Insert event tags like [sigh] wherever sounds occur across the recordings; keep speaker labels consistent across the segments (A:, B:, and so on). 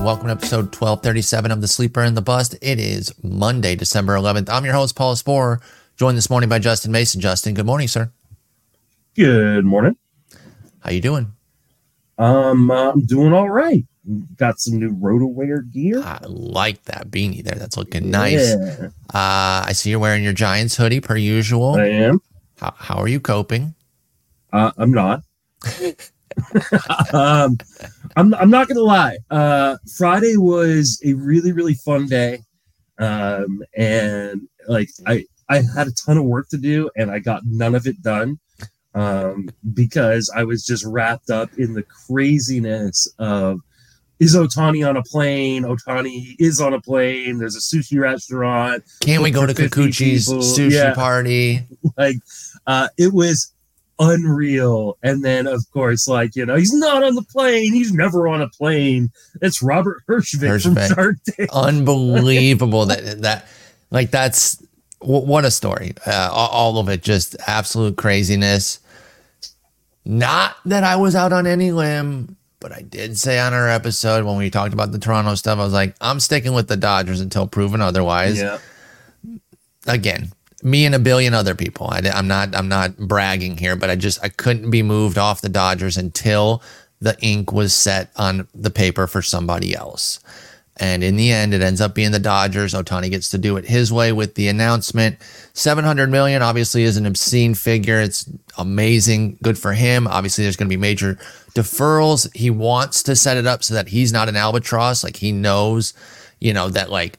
A: And welcome to episode 1237 of The Sleeper and the Bust. It is Monday, December 11th. I'm your host, Paul Sporer, joined this morning by Justin Mason. Justin, good morning, sir.
B: Good morning.
A: How you doing?
B: Um, I'm doing all right. Got some new RotoWear gear.
A: I like that beanie there. That's looking nice.
B: Yeah,
A: Uh, I see you're wearing your Giants hoodie per usual.
B: I am.
A: How, how are you coping?
B: Uh, I'm not. [laughs] um, I'm, I'm not gonna lie. Uh, Friday was a really really fun day, um, and like I I had a ton of work to do, and I got none of it done, um, because I was just wrapped up in the craziness of is Ohtani on a plane? Ohtani is on a plane. There's a sushi restaurant.
A: Can't we go to
B: For 50
A: Kikuchi's sushi
B: yeah.
A: party? [laughs]
B: like uh it was unreal and then of course like you know he's not on the plane he's never on a plane it's robert herjavec, from shark tank [laughs]
A: Unbelievable that that like that's wh- what a story. Uh, all of it just absolute craziness. Not that I was out on any limb, but I did say on our episode when we talked about the Toronto stuff, I was like, I'm sticking with the Dodgers until proven otherwise.
B: yeah
A: again, me and a billion other people. I, am not I'm not bragging here, but I just I couldn't be moved off the Dodgers until the ink was set on the paper for somebody else. And in the end, it ends up being the Dodgers. Ohtani gets to do it his way with the announcement. 700 million obviously is an obscene figure. It's amazing. Good for him. Obviously, there's going to be major deferrals. He wants to set it up so that he's not an albatross. Like he knows, you know, that like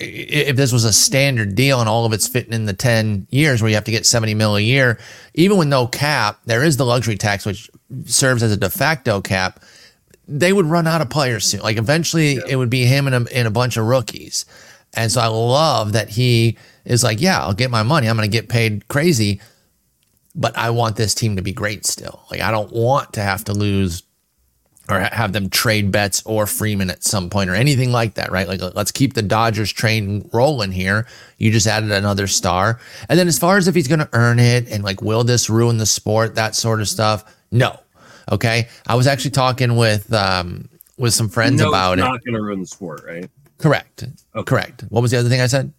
A: if this was a standard deal and all of it's fitting in the 10 years where you have to get 70 mil a year, even with no cap, there is the luxury tax, which serves as a de facto cap. They would run out of players soon. Like eventually it would be him and a, and a bunch of rookies. And so I love that he is like, yeah, I'll get my money. I'm going to get paid crazy, but I want this team to be great still. Like I don't want to have to lose or have them trade Betts or Freeman at some point or anything like that, right? Like, let's keep the Dodgers train rolling here. You just added another star. And then as far as if he's going to earn it and like, will this ruin the sport, that sort of stuff? No. Okay. I was actually talking with, um, with some friends
B: no,
A: about
B: it's
A: it.
B: not gonna ruin the sport right
A: Correct.
B: Okay.
A: Correct. What was the other thing I said?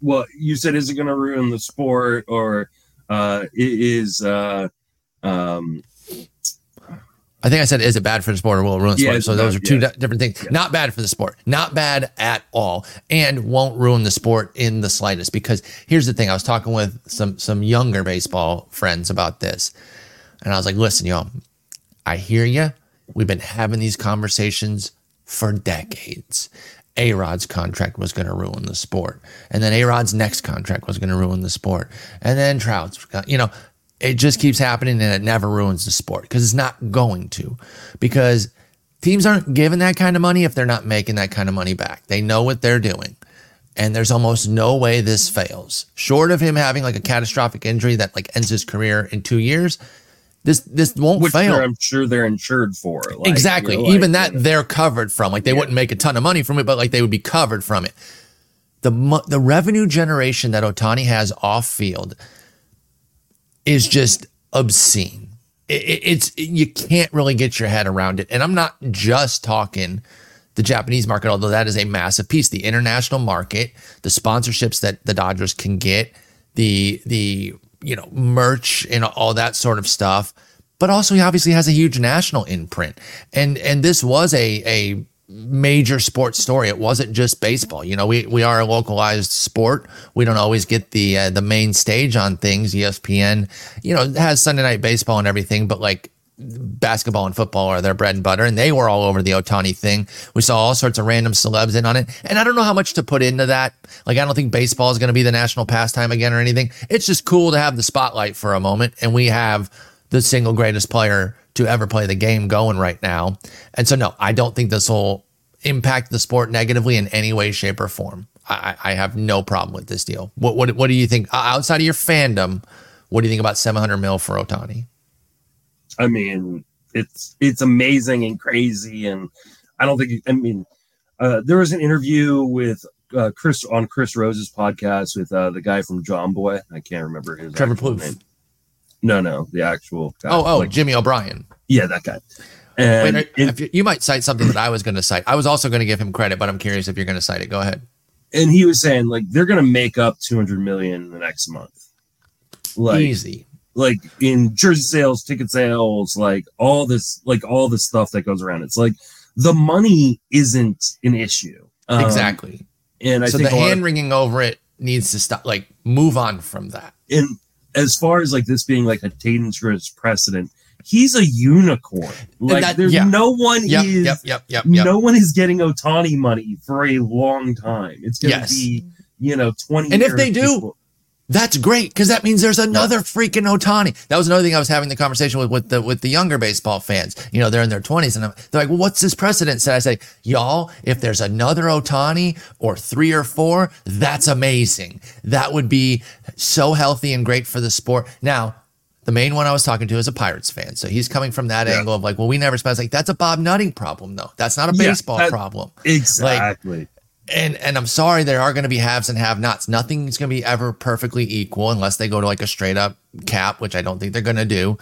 B: well you said is it gonna ruin the sport or uh it is uh um
A: I think I said, is it bad for the sport or will it ruin the
B: Yeah,
A: sport? So those
B: bad,
A: are two different things. Not bad for the sport. Not bad at all. And won't ruin the sport in the slightest. Because here's the thing. I was talking with some some younger baseball friends about this. And I was like, listen, y'all, I hear you. We've been having these conversations for decades. A Rod's contract was going to ruin the sport. And then A Rod's next contract was going to ruin the sport. And then Trout's, you know, it just keeps happening and it never ruins the sport because it's not going to. Because teams aren't giving that kind of money if they're not making that kind of money back. They know what they're doing. And there's almost no way this fails. Short of him having like a catastrophic injury that like ends his career in two years, this this won't
B: which
A: fail.
B: i'm sure they're insured for like, you
A: exactly.
B: know, like,
A: Even that
B: you know.
A: they're covered from. Like they wouldn't make a ton of money from it, but like they would be covered from it. The the revenue generation that Ohtani has off field is just obscene. It, it- it's you can't really get your head around it. And I'm not just talking the Japanese market, although that is a massive piece. The international market, the sponsorships that the Dodgers can get, the the you know merch and all that sort of stuff. But also, he obviously has a huge national imprint, and and this was a a major sports story. It wasn't just baseball. You know, we we are a localized sport. We don't always get the uh, the main stage on things. ESPN, you know, has Sunday night baseball and everything, but like basketball and football are their bread and butter, and they were all over the Ohtani thing. We saw all sorts of random celebs in on it, and I don't know how much to put into that. Like, I don't think baseball is going to be the national pastime again or anything. It's just cool to have the spotlight for a moment, and we have the single greatest player to ever play the game going right now. And so, no, I don't think this will impact the sport negatively in any way, shape, or form. I, I have no problem with this deal. What what what do you think outside of your fandom? What do you think about 700 mil for Ohtani?
B: I mean, it's it's amazing and crazy, and I don't think. I mean, uh, there was an interview with uh, Chris on Chris Rose's podcast with uh, the guy from Jomboy. I can't remember his
A: name.
B: Trevor
A: Plouffe.
B: name. No, no, the actual. Guy.
A: Oh, oh,
B: Like,
A: Jimmy O'Brien.
B: yeah, that guy. And
A: Wait,
B: it-
A: if you, you might cite something that I was going to cite. I was also going to give him credit, but I'm curious if you're going to cite it. Go ahead.
B: and he was saying like they're gonna make up 200 million in the next month like
A: Easy.
B: like in jersey sales ticket sales like all this like all the stuff that goes around it's like the money isn't an issue Um,
A: exactly.
B: and i
A: so
B: think
A: the
B: a lot of-
A: hand wringing over it needs to stop. Like, move on from that.
B: and as far as like this being like a dangerous precedent he's a unicorn like
A: that-
B: there's
A: yeah.
B: no one
A: Yep,
B: is
A: yep, yep, yep, yep.
B: no one is getting ohtani money for a long time it's gonna
A: Yes.
B: be you know 20
A: And if they do, That's great because that means there's another freaking Ohtani. That was another thing I was having the conversation with with the with the younger baseball fans. You know, they're in their 20s and I'm, they're like, "Well, what's this precedent?" So I say, "Y'all, if there's another Ohtani or three or four, that's amazing. That would be so healthy and great for the sport." Now, the main one I was talking to is a Pirates fan, so he's coming from that
B: Yeah.
A: angle of like, "Well, we never spent." Like, that's a Bob Nutting problem, though. That's not a
B: Yeah,
A: baseball
B: that-
A: problem
B: exactly
A: and and I'm sorry, there are going to be haves and have-nots. Nothing's going to be ever perfectly equal unless they go to like a straight up cap, which I don't think they're going to do.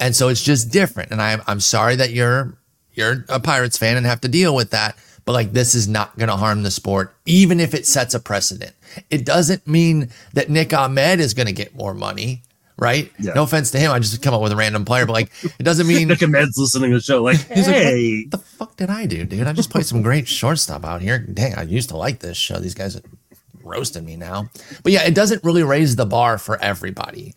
A: And so it's just different. And I'm I'm sorry that you're you're a Pirates fan and have to deal with that. But like this is not going to harm the sport, even if it sets a precedent. It doesn't mean that Nick Ahmed is going to get more money, right?
B: Yeah.
A: No offense to him, I just come up with a random player, but like it doesn't mean [laughs]
B: Nick Ahmed's listening to the show like [laughs]
A: He's like,
B: hey
A: what the fuck did I do, dude? I just played some great shortstop out here. Dang, I used to like this show. These guys are roasting me now. But yeah, it doesn't really raise the bar for everybody.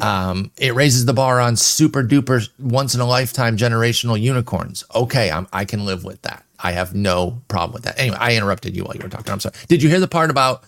A: Um, it raises the bar on super duper once in a lifetime generational unicorns. Okay, I'm, I can live with that. I have no problem with that. Anyway, I interrupted you while you were talking. I'm sorry. Did you hear the part about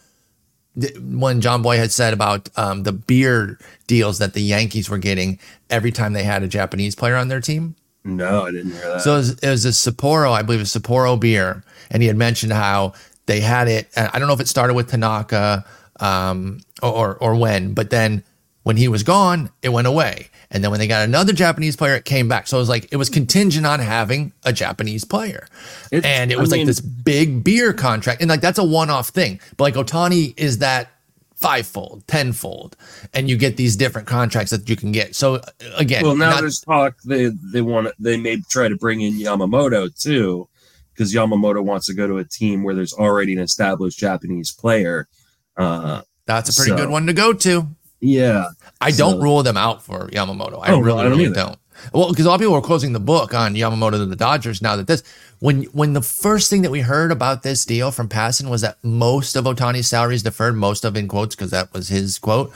A: when Jomboy had said about um, the beer deals that the Yankees were getting every time they had a Japanese player on their team?
B: no i didn't hear that
A: So it was, it was a Sapporo, I believe, a Sapporo beer, and he had mentioned how they had it. and I don't know if it started with Tanaka um, or or when, but then when he was gone, it went away, and then when they got another Japanese player, it came back. So it was like it was contingent on having a Japanese player,
B: It's-
A: and it
B: I
A: was like
B: mean-
A: this big beer contract, and like that's a one-off thing. But like Ohtani is that fivefold, tenfold, and you get these different contracts that you can get. So uh, again,
B: well now
A: not-
B: there's talk they they want they may try to bring in yamamoto too because yamamoto wants to go to a team where there's already an established japanese player uh
A: that's a pretty
B: so-
A: good one to go to.
B: Yeah
A: I don't rule them out for Yamamoto. I
B: Oh,
A: really,
B: I don't
A: really don't. Well, because a lot of people are closing the book on Yamamoto to the Dodgers now that this when when the first thing that we heard about this deal from Passan was that most of Ohtani's salary is deferred, most of in quotes because that was his quote.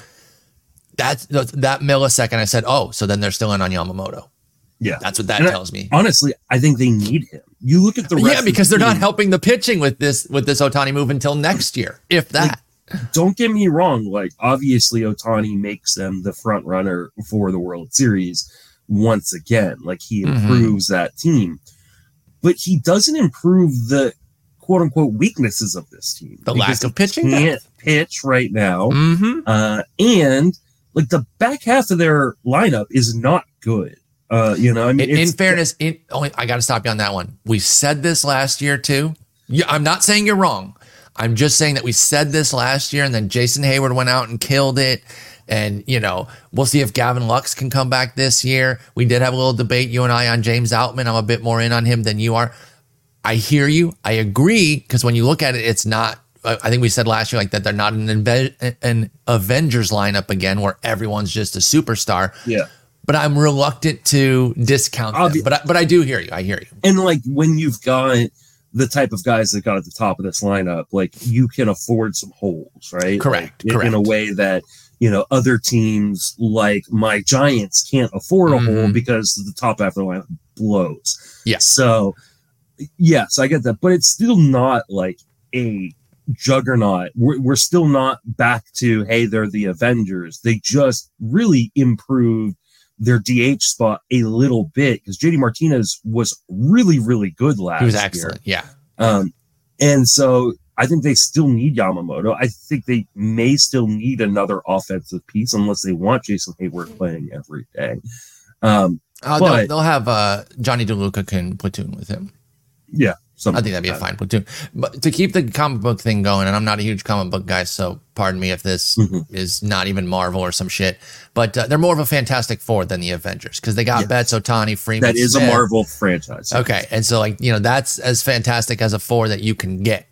A: That's that millisecond I said, oh, so then they're still in on Yamamoto.
B: yeah
A: That's what that
B: And I-
A: tells me.
B: honestly i think they need him you look at the rest
A: Yeah, because
B: the
A: they're not helping the pitching with this with this Ohtani move until next year, if that.
B: Don't get me wrong like obviously ohtani makes them the front runner for the world series once again like he
A: Mhm.
B: improves that team but he doesn't improve the quote unquote weaknesses of this team
A: The lack of pitching
B: can't
A: depth.
B: pitch right now
A: Mm-hmm.
B: uh and like the back half of their lineup is not good uh you know i mean
A: In, in fairness, in, only I got to stop you on that one. We said this last year too. Yeah, I'm not saying you're wrong. I'm just saying that we said this last year, and then Jason Heyward went out and killed it. And you know, we'll see if Gavin Lux can come back this year. We did have a little debate, you and I, on James Outman. I'm a bit more in on him than you are. I hear you. I agree because when you look at it, it's not. I think we said last year like that they're not an, Inve- an Avengers lineup again, where everyone's just a superstar
B: yeah
A: but I'm reluctant to discount them. But I, but I do hear you. I hear you.
B: and like when you've got the type of guys that got at the top of this lineup, like you can afford some holes, right?
A: Correct,
B: Like, in- In a way that you know other teams like my Giants can't afford a hole
A: Mhm.
B: because the top half of the lineup blows.
A: Yeah.
B: So yes, I get that, but it's still not like a juggernaut. We're, we're still not back to hey, they're the Avengers. They just really improved their DH spot a little bit because JD Martinez was really, really good last year.
A: He was
B: year.
A: excellent. Yeah.
B: Um, and so I think they still need Yamamoto. I think they may still need another offensive piece unless they want Jason Heyward playing every day. Um,
A: Uh,
B: But-
A: they'll, they'll have uh, Jonny DeLuca can platoon with him.
B: yeah, Something
A: I think that'd be a
B: like that.
A: fine platoon. But to keep the comic book thing going, and I'm not a huge comic book guy, so pardon me if this
B: Mhm.
A: is not even Marvel or some shit. But uh, they're more of a Fantastic Four than the Avengers because they got
B: Yes.
A: Betts, Ohtani, Freeman.
B: That is a Marvel franchise.
A: Okay, and so like you know that's as fantastic as a four that you can get,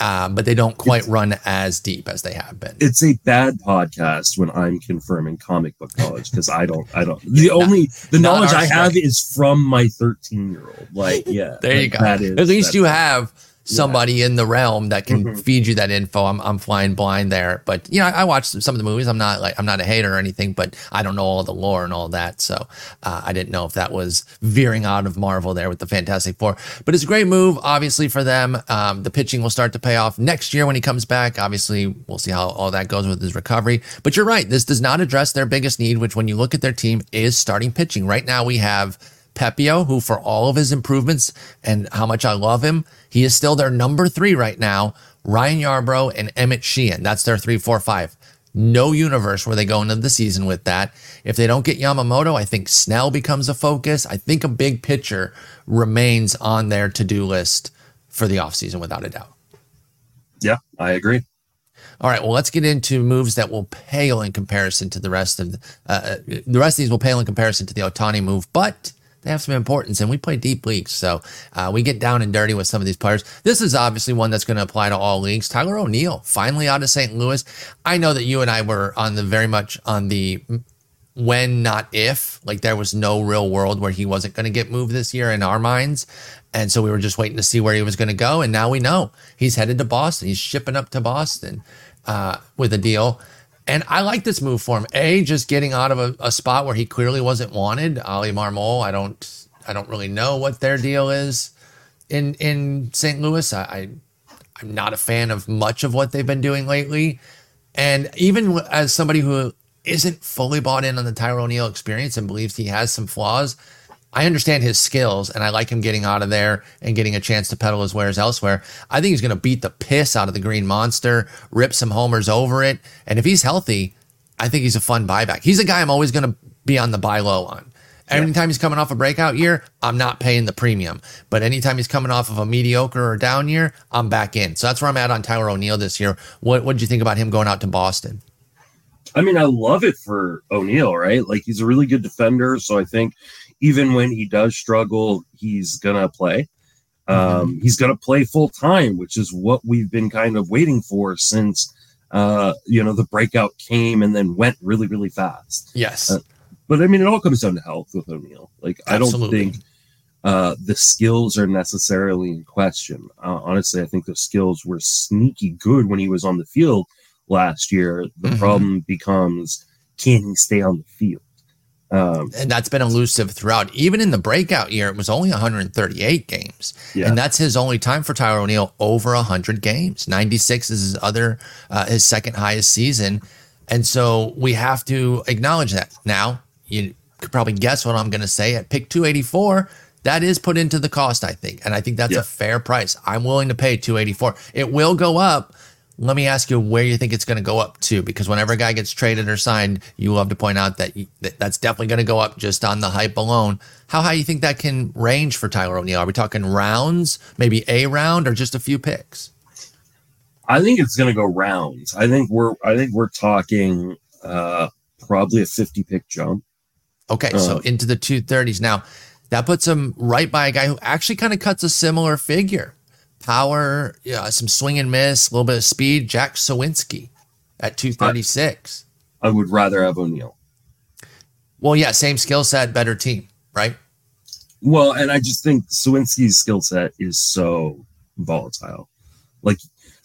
A: uh, but they don't quite run as deep as they have been.
B: It's a bad podcast when I'm confirming comic book knowledge because I don't. I don't. The only the knowledge I have is from my 13 year old. Like, yeah. [laughs]
A: There you
B: like,
A: go.
B: That is,
A: At least you have somebody in the realm that can
B: Mhm.
A: feed you that info. I'm, I'm flying blind there, but you know, I, I watched some of the movies. I'm not like I'm not a hater or anything, but I don't know all the lore and all that, so uh, I didn't know if that was veering out of Marvel there with the Fantastic Four. But it's a great move, obviously for them. Um, the pitching will start to pay off next year when he comes back. Obviously, we'll see how all that goes with his recovery. But you're right, this does not address their biggest need, which when you look at their team is starting pitching. Right now, we have. Pepiot, who for all of his improvements and how much I love him, he is still their number three right now. Ryan Yarbrough and Emmett Sheehan. That's their three, four, five. No universe where they go into the season with that. If they don't get Yamamoto, I think Snell becomes a focus. I think a big pitcher remains on their to-do list for the offseason without a doubt.
B: Yeah, I agree.
A: All right, well, let's get into moves that will pale in comparison to the rest of the, uh, the rest of these will pale in comparison to the Ohtani move, but they have some importance, and we play deep leagues, so uh, we get down and dirty with some of these players. This is obviously one that's going to apply to all leagues. Tyler O'Neill finally out of St. Louis. I know that you and I were on the very much on the when, not if. Like there was no real world where he wasn't going to get moved this year in our minds. And so we were just waiting to see where he was going to go. And now we know he's headed to Boston. He's shipping up to Boston uh, with a deal. And I like this move for him. A, just getting out of a, a spot where he clearly wasn't wanted. Oli Marmol, I don't, I don't really know what their deal is in in St. Louis. I, I I'm not a fan of much of what they've been doing lately. And even as somebody who isn't fully bought in on the Tyler O'Neill experience and believes he has some flaws, I understand his skills and I like him getting out of there and getting a chance to peddle his wares elsewhere. I think he's going to beat the piss out of the Green Monster, rip some homers over it. And if he's healthy, I think he's a fun buyback. He's a guy I'm always going to be on the buy low on. Anytime he's coming off a breakout year, I'm not paying the premium. But anytime he's coming off of a mediocre or down year, I'm back in. So that's where I'm at on Tyler O'Neill this year. What what did you think about him going out to Boston?
B: I mean, I love it for O'Neill, right? Like he's a really good defender, so I think even when he does struggle, he's gonna play. Um, He's gonna play full time, which is what we've been kind of waiting for since uh, you know the breakout came and then went really, really fast.
A: Yes.
B: Uh, But I mean, it all comes down to health with O'Neill. Like I don't think uh, the skills are necessarily in question. Uh, honestly, I think the skills were sneaky good when he was on the field last year. The
A: Mhm.
B: problem becomes can he stay on the field? Um,
A: and that's been elusive throughout. Even in the breakout year, it was only 138 games,
B: Yeah.
A: and that's his only time for Tyler O'Neill over 100 games. 96 is his other, uh, his second highest season, and so we have to acknowledge that. Now you could probably guess what I'm going to say at pick 284. That is put into the cost, I think, and I think that's
B: Yeah.
A: a fair price. I'm willing to pay 284. It will go up. Let me ask you where you think it's going to go up to, because whenever a guy gets traded or signed, you love to point out that, you, that that's definitely going to go up just on the hype alone. How high do you think that can range for Tyler O'Neill? Are we talking rounds, maybe a round, or just a few picks?
B: I think it's going to go rounds. I think we're I think we're talking uh, probably a 50 pick jump.
A: Okay, so
B: Uh.
A: into the 230s. Now, that puts him right by a guy who actually kind of cuts a similar figure. Power, yeah, some swing and miss, a little bit of speed. Jack Suwinski at 236.
B: I would rather have O'Neill.
A: well, yeah, same skill set, better team, right?
B: Well, and I just think Suwinski's skill set is so volatile. Like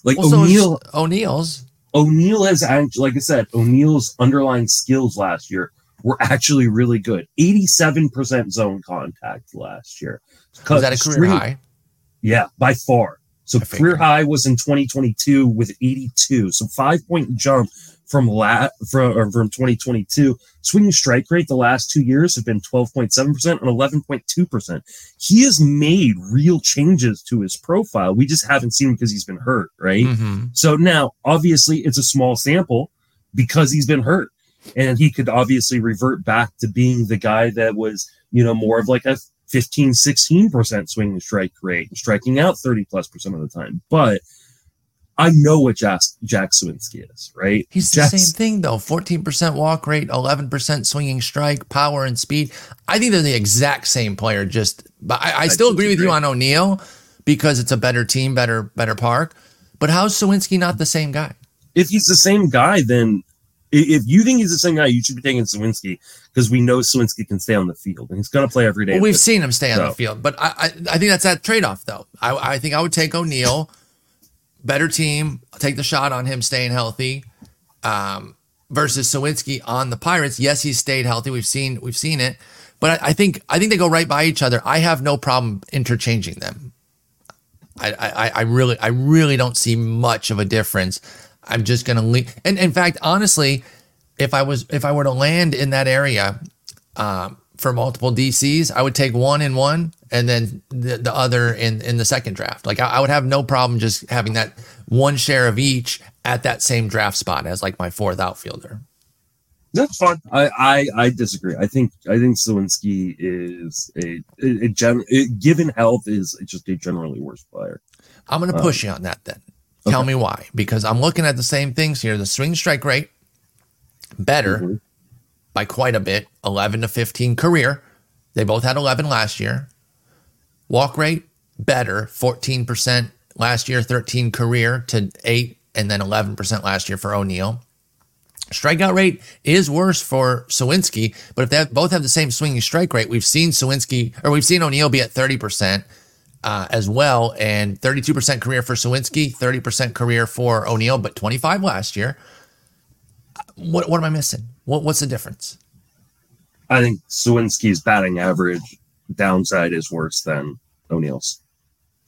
B: like
A: Well, so O'Neill's.
B: O'Neill has actually, like I said, O'Neill's underlying skills last year were actually really good. 87% zone contact last year.
A: Was that a career high?
B: Yeah, by far. So
A: I
B: career high was in 2022 with 82. So five point jump from la- from, from 2022. Swinging strike rate the last two years have been 12.7% and 11.2%. He has made real changes to his profile. We just haven't seen him because he's been hurt, right?
A: Mhm.
B: So now, obviously, it's a small sample because he's been hurt, and he could obviously revert back to being the guy that was, you know, more of like a 15, 16% swing and strike rate, striking out 30 plus percent of the time. But I know what Jack, Jack Suwinski is, right?
A: He's the same thing though. 14% walk rate, 11% swinging strike, power and speed. I think they're the exact same player. Just, but I, I still agree with you on O'Neill because it's a better team, better, better park. But how's Suwinski not the same guy?
B: If he's the same guy, then if you think he's the same guy, you should be taking Suwinski because we know Suwinski can stay on the field and he's going to play every day.
A: Well, we've seen him stay on the field, but I, I, I think that's that trade off though. I, I think I would take O'Neill better team. I'll take the shot on him staying healthy. Um, versus Suwinski on the Pirates. Yes, he's stayed healthy. We've seen we've seen it, but I, I, think I think they go right by each other. I have no problem interchanging them. I, I, I really I really don't see much of a difference. I'm just gonna leave. And in fact, honestly, if I was if I were to land in that area um, for multiple DCs, I would take one in one and then the, the other in in the second draft. Like I, I, would have no problem just having that one share of each at that same draft spot as like my fourth outfielder.
B: That's fine. I, I, I disagree. I think I think Suwinski is a, a, a gen, it, given health is just a generally worse player.
A: I'm going to push um, you on that then. Tell okay. me why? Because I'm looking at the same things here. The swing strike rate better mm-hmm. by quite a bit, 11 to 15 career. They both had 11 last year. Walk rate, better, 14% last year, 13 career to 8, and then 11% last year for O'Neill. Strikeout rate is worse for Suwinski, but if they have, both have the same swinging strike rate, we've seen Suwinski or we've seen O'Neill be at 30% uh, as well, and 32% career for Suwinski, 30% career for O'Neill, but 25 last year. What what am I missing? What what's the difference?
B: I think Suwinski's batting average downside is worse than O'Neill's.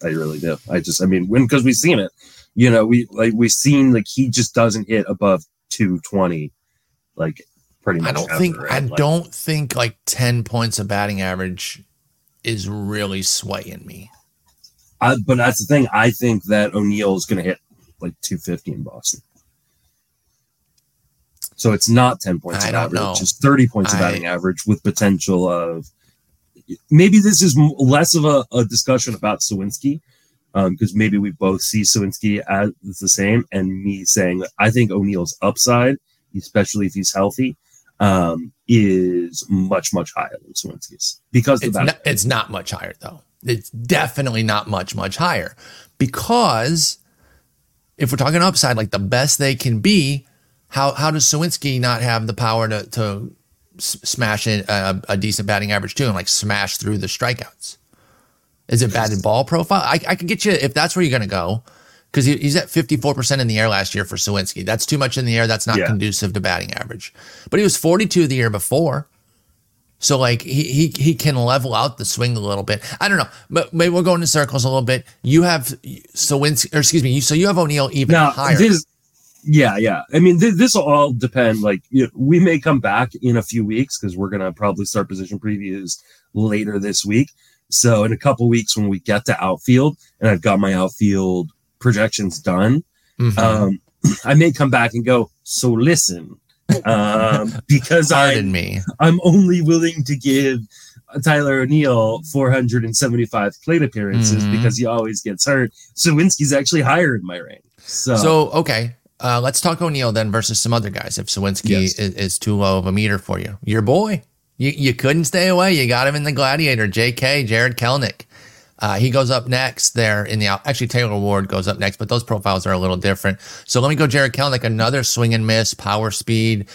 B: I really do. I just, I mean, when because we've seen it, you know, we like we've seen like he just doesn't hit above 220, like pretty much.
A: I don't think I like, don't think like 10 points of batting average is really swaying me.
B: I, but that's the thing. I think that O'Neill is going to hit like 250 in Boston. So it's not 10 points I of average, know. it's just 30 points I, of batting average with potential of maybe this is less of a, a discussion about Suwinski because um, maybe we both see Suwinski as the same, and me saying that I think O'Neill's upside, especially if he's healthy, um, is much much higher than Suwinski's because
A: it's not, it's not much higher though. It's definitely not much much higher because if we're talking upside, like the best they can be, how how does Suwinski not have the power to to smash in a, uh, a, decent batting average too and like smash through the strikeouts? Is it batted ball profile? I, I could get you if that's where you're going to go because he, he's at 54% in the air last year for Suwinski. That's too much in the air. That's not yeah. conducive to batting average. But he was 42 the year before. So like he, he he can level out the swing a little bit. I don't know, but maybe we're going in circles a little bit. You have Suwinski, or excuse me, you, so you have O'Neill even now, higher.
B: This, yeah, yeah. I mean, th- this will all depend. Like, you know, we may come back in a few weeks because we're gonna probably start position previews later this week. So, in a couple weeks, when we get to outfield, and I've got my outfield projections done, mm-hmm. um, [clears throat] I may come back and go. So listen, um, [laughs] because I,
A: me,
B: I'm only willing to give Tyler O'Neill 475 plate appearances mm-hmm. because he always gets hurt. Suwinski's actually higher in my range. So,
A: so okay, uh, let's talk O'Neill then versus some other guys. If Suwinski yes. is, is, too low of a meter for you, your boy, you, you couldn't stay away. You got him in the Gladiator. J.K. Jarred Kelenic. Uh, he goes up next there in the actually Taylor Ward goes up next, but those profiles are a little different. So let me go Jarred Kelenic, another swing and miss, power speed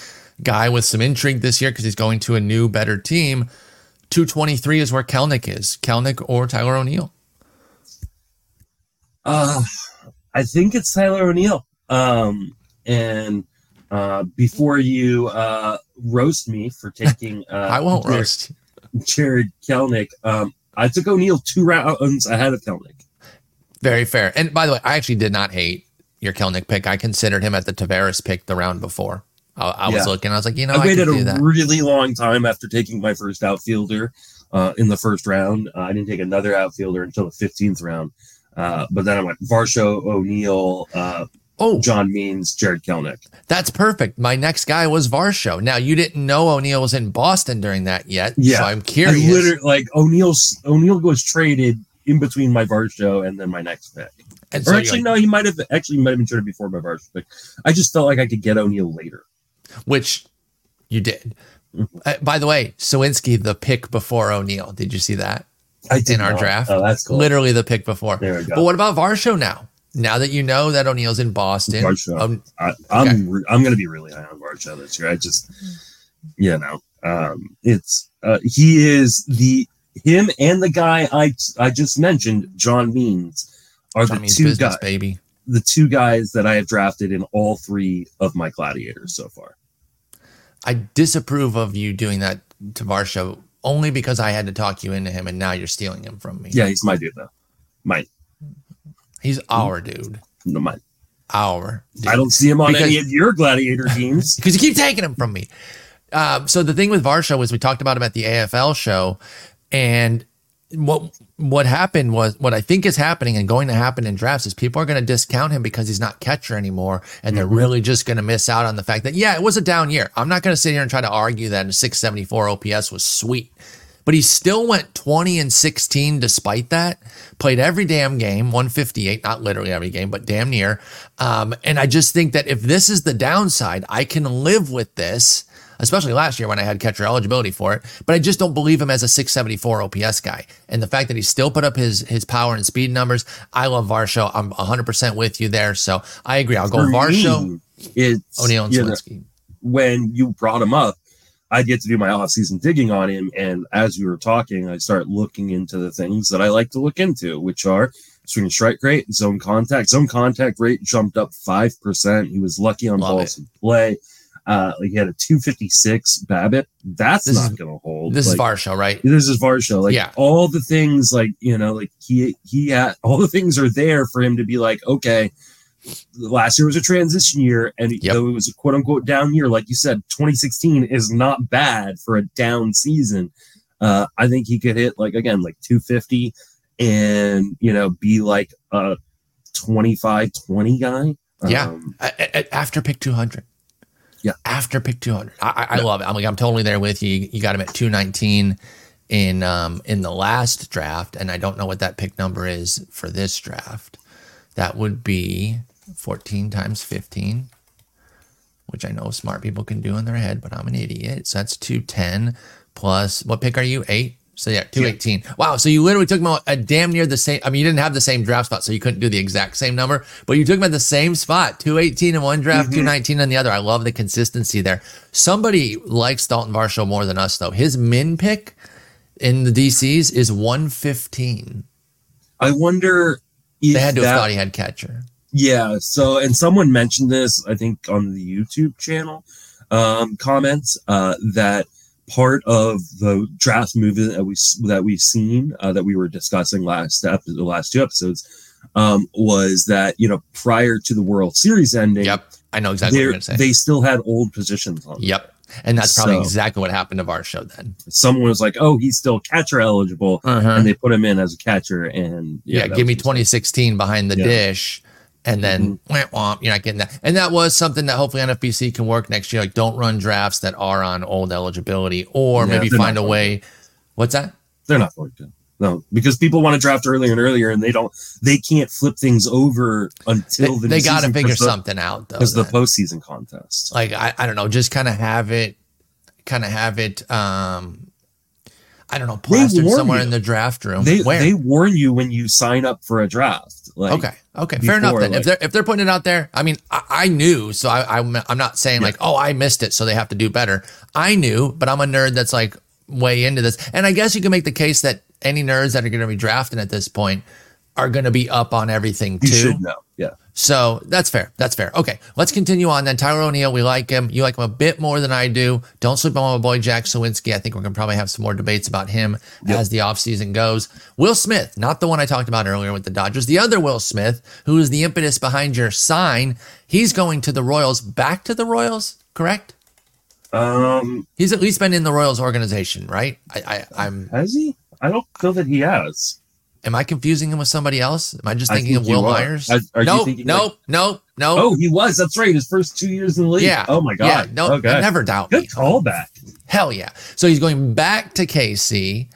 A: guy with some intrigue this year because he's going to a new, better team. 223 is where Kelenic is. Kelenic or Tyler O'Neill?
B: Uh, I think it's Tyler O'Neill. Um, and uh, before you uh, roast me for taking, [laughs] uh,
A: I won't Jarred, roast
B: Jarred Kelenic. Um, I took O'Neill two rounds ahead of Kelenic.
A: Very fair. And by the way, I actually did not hate your Kelenic pick. I considered him at the Taveras pick the round before. I, I was looking. I was like, you know,
B: I, I waited a really long time after taking my first outfielder uh, in the first round. Uh, I didn't take another outfielder until the fifteenth round. Uh, but then I went Varsho, O'Neill, uh,
A: Oh,
B: John Means, Jarred Kelenic.
A: that's perfect. My next guy was Varsho. Now you didn't know O'Neill was in Boston during that yet.
B: Yeah.
A: So I'm
B: I
A: curious.
B: literally like O'Neill's O'Neill was traded in between my Varsho and then my next pick.
A: and
B: Or
A: so
B: actually,
A: like-
B: no, he might have actually might have been traded before my Varsho pick. I just felt like I could get O'Neill later.
A: which you did.
B: Mm-hmm.
A: Uh, by the way, Suwinski, the pick before O'Neill. Did you see that?
B: I did
A: In our
B: not.
A: draft?
B: Oh, that's cool.
A: Literally the pick before.
B: There we go.
A: But what about Varsho now? Now that you know that O'Neill's in Boston, um,
B: I, I'm re- I'm going to be really high on Varsho this year. I just, you know, um, it's uh, he is the him and the guy I I just mentioned, John Means, are
A: John
B: the
A: means
B: two
A: business,
B: guys
A: baby.
B: the two guys that I have drafted in all three of my gladiators so far.
A: I disapprove of you doing that to Varsho only because I had to talk you into him, and now you're stealing him from me.
B: Yeah, he's my dude though. Mine,
A: he's our dude.
B: no mine.
A: Our. Dude.
B: I don't see him on
A: Because-
B: any of your gladiator teams. [laughs]
A: because you keep taking him from me. Um, so the thing with Varsho was we talked about him at the AFL show, and what what happened was what I think is happening and going to happen in drafts is people are going to discount him because he's not catcher anymore, and they're really just going to miss out on the fact that yeah, it was a down year. I'm not going to sit here and try to argue that a 674 OPS was sweet. But he still went 20 and 16 despite that. Played every damn game, 158, not literally every game, but damn near. Um, and I just think that if this is the downside, I can live with this, especially last year when I had catcher eligibility for it. But I just don't believe him as a 674 OPS guy. And the fact that he still put up his his power and speed numbers, I love Varsho. I'm 100% with you there. So I agree. I'll go
B: For
A: Varsho,
B: me, it's
A: O'Neill, and
B: know, when you brought him up, I get to do my off-season digging on him, and as we were talking, I start looking into the things that I like to look into, which are swing and strike rate, zone contact. Zone contact rate jumped up five percent. He was lucky on
A: Love
B: balls in play. Uh, he had a 256 BABIP. That's
A: This
B: not
A: is-
B: to hold.
A: This
B: like,
A: is Varsho, right?
B: this is Varsho. Like
A: Yeah.
B: all the things, like you know, like he he had all the things are there for him to be like, okay, last year was a transition year, and
A: Yep.
B: though it was a quote unquote down year, like you said, 2016 is not bad for a down season. Uh, I think he could hit like again like 250 and you know be like a 25 20 guy.
A: Yeah.
B: Um,
A: after pick 200.
B: Yeah.
A: After pick 200. I, I, I
B: Yeah.
A: love it. I'm like, I'm totally there with you. You got him at 219 in, um, in the last draft. And I don't know what that pick number is for this draft. That would be 14 times 15, which I know smart people can do in their head, but I'm an idiot. So that's 210 plus what pick are you? Eight? So yeah, 218. Wow. So you literally took him out a damn near the same. I mean, you didn't have the same draft spot, so you couldn't do the exact same number, but you took him at the same spot 218 in one draft, 219 mm-hmm. in the other. I love the consistency there. Somebody likes Dalton Varsho more than us, though. His min pick in the DCs is 115.
B: I wonder if
A: They had to have thought he had catcher.
B: Yeah. So, and someone mentioned this, I think, on the YouTube channel um, comments uh, that part of the draft movement that we that we've seen uh, that we were discussing last episode, the last two episodes, um, was that you know prior to the World Series ending,
A: Yep. I know exactly what you're
B: they're-
A: going to say.
B: they still had old positions on.
A: Yep. And that's probably
B: So-
A: exactly what happened to Varsho then.
B: Someone was like, "Oh, he's still catcher eligible," and they put him in as a catcher. And
A: Yeah,
B: that
A: give me 2016 behind the
B: Yeah.
A: dish, and then womp, you're not getting that. And that was something that hopefully NFBC can work next year. Like, don't run drafts that are on old eligibility, or
B: Yeah,
A: maybe find a way. What's that?
B: They're not going to. No, because people want to draft earlier and earlier, and they don't. They can't flip things over
A: They,
B: until the
A: they got to
B: figure
A: figure
B: 'cause the-
A: something out though.
B: because the postseason contest.
A: like I, I don't know, just kind of have it, kind of have it. um I don't know, plastered somewhere
B: you.
A: in the draft room.
B: They
A: Where?
B: they warn you when you sign up for a draft. Like,
A: Okay. Okay. Fair enough
B: before,
A: then. if they're if they're putting it out there, I mean, I, I knew, so I, I'm I'm not saying
B: Yeah.
A: like, oh, I missed it, so they have to do better. I knew, but I'm a nerd that's like way into this, and I guess you can make the case that any nerds that are going to be drafting at this point are going to be up on everything
B: you
A: too.
B: should know. Yeah,
A: So that's fair. That's fair. Okay, let's continue on then. Tyler O'Neill, we like him. You like him a bit more than I do. Don't sleep on my boy Jack Suwinski. I think we're gonna probably have some more debates about him
B: Yep.
A: as the offseason goes. Will Smith, not the one I talked about earlier with the Dodgers, the other Wil Smith, who is the impetus behind your sign. He's going to the Royals, back to the Royals, correct?
B: um,
A: He's at least been in the Royals organization, right? I, I I'm
B: has he? I don't know that he has.
A: Am I confusing him with somebody else? Am I just
B: I
A: thinking
B: think
A: of Will
B: are.
A: Myers?
B: I- are you
A: nope,
B: thinking
A: nope, nope, No.
B: Oh, he was. That's right. His first two years in the league.
A: Yeah.
B: Oh my god.
A: Yeah. No.
B: Okay.
A: Never doubt
B: Good
A: me.
B: callback.
A: Hell yeah. So he's going back to KC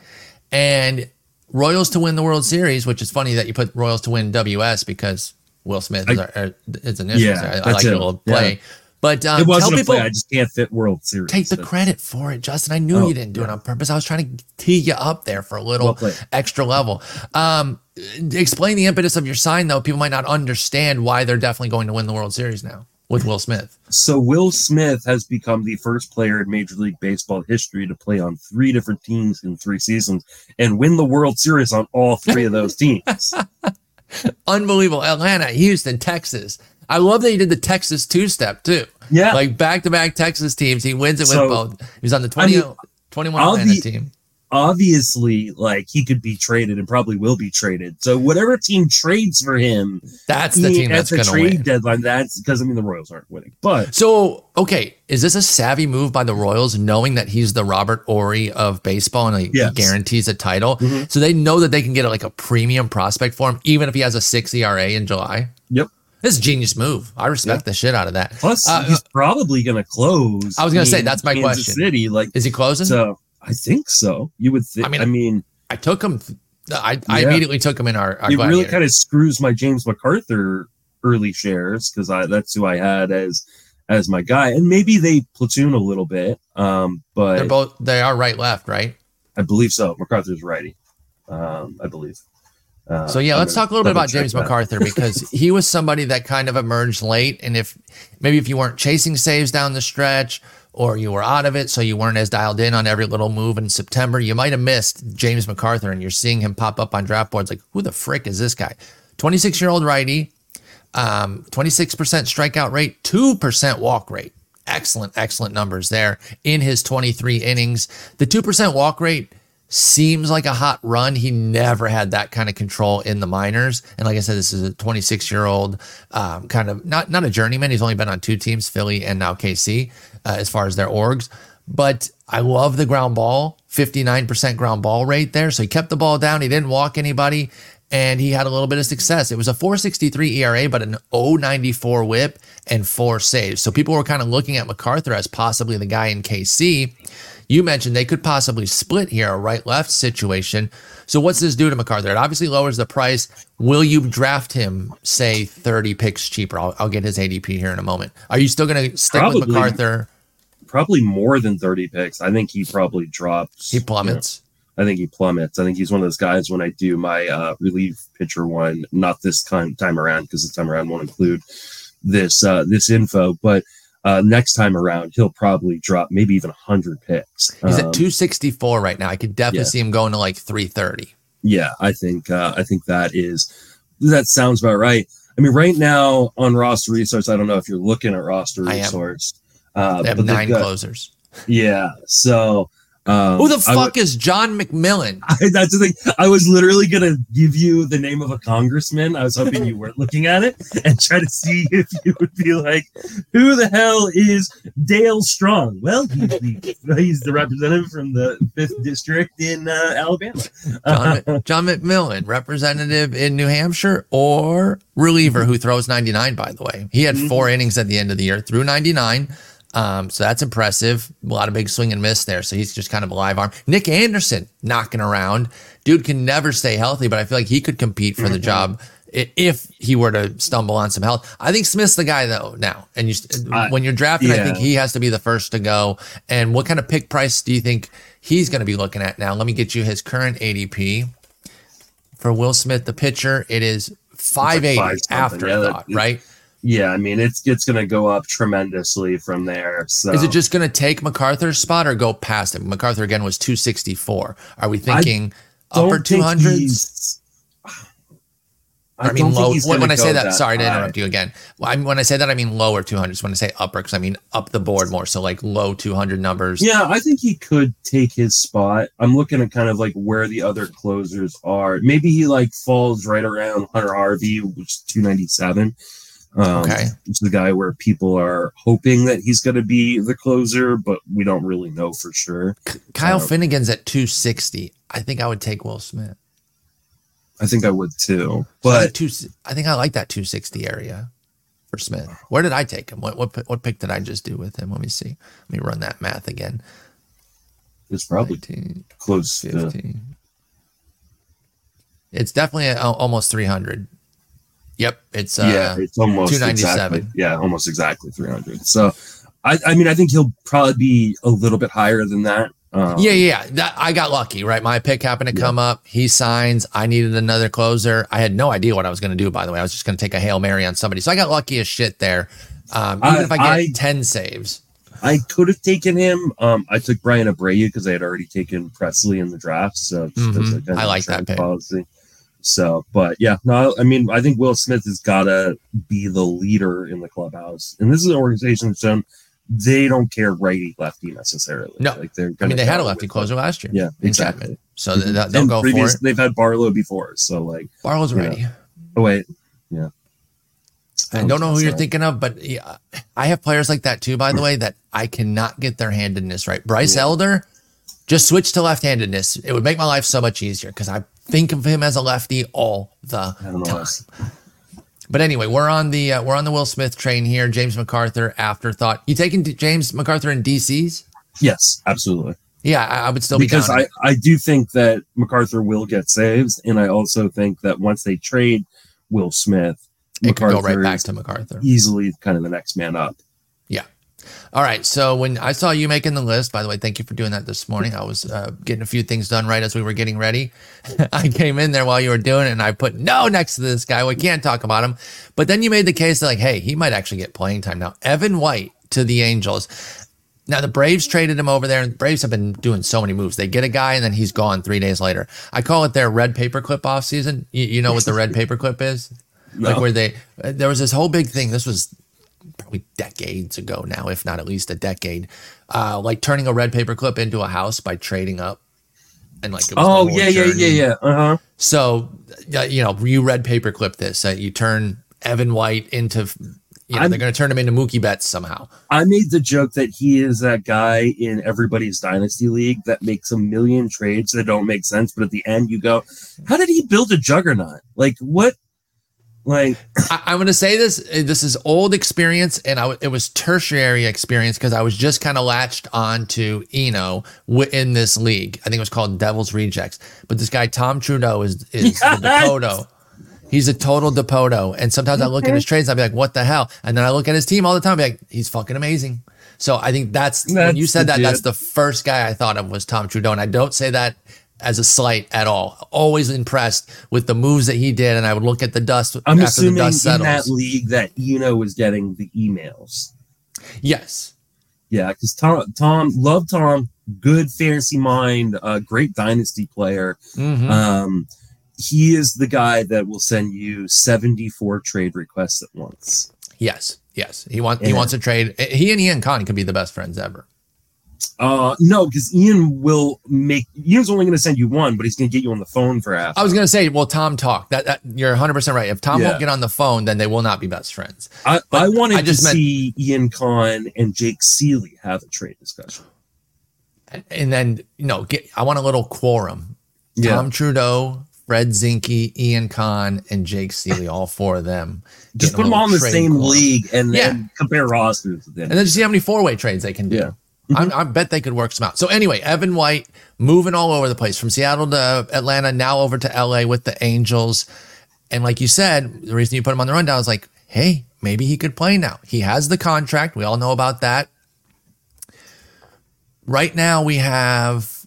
A: and Royals to win the World Series, which is funny that you put Royals to win WS because Will Smith is,
B: I-
A: our, our, his initials.
B: Yeah,
A: I, I like
B: it.
A: little play.
B: Yeah.
A: But um,
B: it
A: tell
B: wasn't a
A: people
B: play. I just can't fit World Series.
A: take the credit for it, Justin. I knew
B: Oh,
A: you didn't do it on purpose. I was trying to tee you up there for a little
B: Well
A: extra level. Um, explain the impetus of your sign, though. People might not understand why they're definitely going to win the World Series now with Will Smith.
B: So Will Smith has become the first player in Major League Baseball history to play on three different teams in three seasons and win the World Series on all three of those teams. [laughs]
A: Unbelievable. Atlanta, Houston, Texas. I love that he did the Texas two step too.
B: Yeah.
A: Like back to back Texas teams. He wins it with both. He was on the 20,
B: I mean,
A: 21
B: I'll
A: Atlanta team.
B: Obviously, like he could be traded and probably will be traded. So whatever team trades for him
A: That's the
B: he-
A: team
B: at
A: that's going to
B: trade
A: win.
B: deadline, that's because I mean the Royals aren't winning. But
A: So, okay, is this a savvy move by the Royals, knowing that he's the Robert Horry of baseball and he, he guarantees a title?
B: Mhm.
A: So they know that they can get like a premium prospect for him, even if he has a six ERA in July.
B: Yep.
A: This is a genius move. I respect the shit out of that.
B: plus
A: Uh,
B: he's probably gonna close.
A: I was gonna say, that's my
B: Kansas
A: question.
B: City, like
A: Is he closing?
B: so I think so. You would think
A: I
B: I
A: mean,
B: mean, I mean
A: I took him. I, I
B: Yeah.
A: immediately took him in our. our
B: it really kind of screws my James McArthur early shares because I that's who I had as as my guy, and maybe they platoon a little bit, um, but They're
A: both. They are right left, right?
B: I believe so. McArthur's righty, um, I believe. Uh,
A: So yeah, let's talk a little bit about James
B: that.
A: McArthur because [laughs] he was somebody that kind of emerged late, and if maybe if you weren't chasing saves down the stretch or you were out of it, so you weren't as dialed in on every little move in September, you might have missed James McArthur, and you're seeing him pop up on draft boards like, who the frick is this guy? 26 year old righty, um, 26% strikeout rate, 2% walk rate. Excellent, excellent numbers there in his 23 innings. The 2% walk rate seems like a hot run. He never had that kind of control in the minors. And like I said, this is a 26 year old, um, kind of not, not a journeyman. He's only been on two teams, Philly and now KC, uh, as far as their orgs. But I love the ground ball, 59% ground ball rate there. So he kept the ball down. He didn't walk anybody and he had a little bit of success. It was a 463 ERA, but an 094 whip and four saves. So people were kind of looking at McArthur as possibly the guy in KC. You mentioned they could possibly split here, a right left situation. So what's this do to McArthur? It obviously lowers the price. Will you draft him, say 30 picks cheaper? I'll, I'll get his ADP here in a moment. Are you still going to stick with McArthur?
B: Probably more than thirty picks. I think he probably drops.
A: He plummets.
B: I think he plummets. I think he's one of those guys when I do my uh, relief pitcher one, not this time time around because this time around won't include this uh, this info, but uh, next time around he'll probably drop maybe even hundred picks.
A: He's
B: Um,
A: at 264 right now. I could definitely
B: yeah.
A: see him going to like 330.
B: yeah, I think uh, I think that is that sounds about right. I mean, right now on roster resource, I don't know if you're looking at roster
A: I am.
B: Uh,
A: They have nine
B: got-
A: closers.
B: Yeah, so um,
A: Who the fuck is John McMillon? [laughs]
B: I, that's the thing. I was literally gonna give you the name of a congressman. I was hoping you weren't looking at it and try to see [laughs] if you would be like, "Who the hell is Dale Strong?" Well, he's the, he's the representative from the fifth district in uh, Alabama.
A: John, John McMillon, representative in New Hampshire or reliever who throws 99, by the way. He had four innings at the end of the year, threw 99. Um, so that's impressive. A lot of big swing and miss there. So he's just kind of a live arm. Nick Anderson knocking around. Dude can never stay healthy, but I feel like he could compete for the job if he were to stumble on some health. I think Smith's the guy though now. And you,
B: Uh,
A: when you're drafting, I think he has to be the first to go. And what kind of pick price do you think he's going to be looking at now? Let me get you his current ADP for Will Smith, the pitcher. It is 580
B: five something. Yeah, that-
A: afterthought, right?
B: Yeah, I mean, it's it's gonna go up tremendously from there. So
A: Is it just going to take McArthur's spot or go past him? McArthur again was 264. Are we thinking
B: Don't
A: upper
B: think
A: 200s?
B: he's-
A: I, mean, low. When, when I say
B: go
A: that, sorry to interrupt you again. Well, I mean, when I say that, I mean lower 200s. When I say upper, because I mean up the board more. So like low 200 numbers.
B: Yeah, I think he could take his spot. I'm looking at kind of like where the other closers are. Maybe he like falls right around Hunter Harvey, which is 297. Um,
A: Okay.
B: Is the guy where people are hoping that he's going to be the closer, but we don't really know for sure.
A: Kyle
B: Uh,
A: Finnegan's at 260. I think I would take Will Smith.
B: I think I would too.
A: I,
B: But
A: think two, I think I like that 260 area for Smith. Where did I take him? What what what pick did I just do with him? Let me see. Let me run that math again.
B: It's probably
A: 19,
B: close to
A: 15. It's definitely a, almost 300. Yep, it's uh,
B: yeah, it's almost
A: 297.
B: Exactly, yeah, almost exactly 300. So, I, I mean, I think he'll probably be a little bit higher than that. Um,
A: Yeah, yeah, yeah. That, I got lucky, right? My pick happened to
B: Yeah.
A: come up. He signs. I needed another closer. I had no idea what I was going to do. By the way, I was just going to take a hail mary on somebody. So I got lucky as shit there. Um, even
B: I-
A: if I get
B: I-
A: ten saves,
B: I could have taken him. Um, I took Bryan Abreu because I had already taken Pressly in the draft. So just as
A: Mhm.
B: a kind
A: I like that pick.
B: So, but yeah, no, I mean, I think Will Smith has got to be the leader in the clubhouse, and this is an organization that's shown they don't care righty lefty necessarily.
A: No.
B: like they're.
A: I mean, they had a lefty closer last year.
B: Yeah, exactly.
A: So th- th- they'll
B: And
A: go
B: previous-
A: for it.
B: They've had Barlow before, so like,
A: Barlow's ready.
B: oh wait, yeah.
A: I don't know who you're thinking of, but yeah, I have players like that too, by the way, that I cannot get their handedness right. Bryce
B: Yeah.
A: Elder, just switch to left handedness. It would make my life so much easier because I think of him as a lefty all the
B: I don't know.
A: time. But anyway, we're on the uh, we're on the Will Smith train here. James McArthur afterthought. You taking D- James McArthur in DCs?
B: Yes, absolutely.
A: Yeah, I, I would still
B: because
A: be.
B: I, I do think that McArthur will get saves, and I also think that once they trade Will Smith,
A: it could go
B: McArthur
A: right back to McArthur.
B: easily kind of the next man up.
A: All right. So when I saw you making the list, by the way, thank you for doing that this morning. I was uh, getting a few things done right as we were getting ready. [laughs] I came in there while you were doing it and I put no next to this guy. We can't talk about him. But then you made the case that like, hey, he might actually get playing time now. Evan White to the Angels. Now the Braves traded him over there, and the Braves have been doing so many moves. They get a guy, and then he's gone three days later. I call it their red paperclip off season. You, you know what the red [laughs] paperclip is? Like where they there was this whole big thing. This was probably decades ago now, if not at least a decade. Uh, like turning a red paperclip into a house by trading up. And like it was
B: Oh yeah, yeah, yeah, yeah. Uh huh.
A: So you know, you red paperclip this. Uh, you turn Evan White into. You know,
B: I'm-
A: they're going to turn him into Mookie Betts somehow.
B: I made the joke that he is that guy in everybody's dynasty league that makes a million trades that don't make sense, but at the end you go, "How did he build a juggernaut? Like what? Like [clears throat]
A: I, I'm going to say this. uh, This is old experience, and I it was tertiary experience because I was just kind of latched on to Eno in this league. I think it was called Devil's Rejects. But this guy Tom Trudeau is is the [laughs]
B: Yes!
A: Dipoto. He's a total Dipoto, and sometimes I look at his trades, I'll be like, "What the hell?" And then I look at his team all the time, I'll be like, "He's fucking amazing." So I think that's, when you said that. That's the first guy I thought of was Tom Trudeau, and I don't say that as a slight at all. Always impressed with the moves that he did, and I would look at the dust
B: I'm
A: after
B: assuming in
A: dust settles.
B: that league that Eno was getting the emails.
A: Yes.
B: Yeah, because Tom, Tom, love Tom, good fantasy mind, uh, great dynasty player.
A: Mhm.
B: Um, he is the guy that will send you 74 trade requests at once.
A: yes. Yes. He wants he wants to trade. He and Ian Kahn could be the best friends ever.
B: Uh, no, because Ian will make, Ian's only going to send you one, but he's going to get you on the phone for half.
A: I was gonna say, well, Tom talk. That, that you're 100 percent right. If Tom
B: Yeah.
A: won't get on the phone, then they will not be best friends.
B: I,
A: but
B: I wanted
A: I just
B: to
A: meant-
B: see Ian Kahn and Jake Seeley have a trade discussion.
A: And, and then you know, get I want a little quorum.
B: Yeah.
A: Tom Trudeau, Fred Zinkie, Ian Kahn, and Jake Seeley, all four of them.
B: Just put them all in the same
A: quorum.
B: league and
A: Yeah.
B: then compare rosters.
A: And then just see how many four way trades they can do.
B: Yeah. Mm-hmm.
A: I, I bet they could work some out. So anyway, Evan White moving all over the place from Seattle to Atlanta, now over to LA with the Angels. And like you said, the reason you put him on the rundown is like, hey, maybe he could play now. He has the contract. We all know about that. Right now we have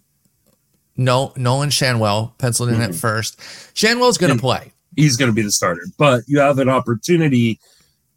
A: no Nolan Schanuel penciled in at mm-hmm. first. Schanuel's going to play.
B: he's going to be the starter. But you have an opportunity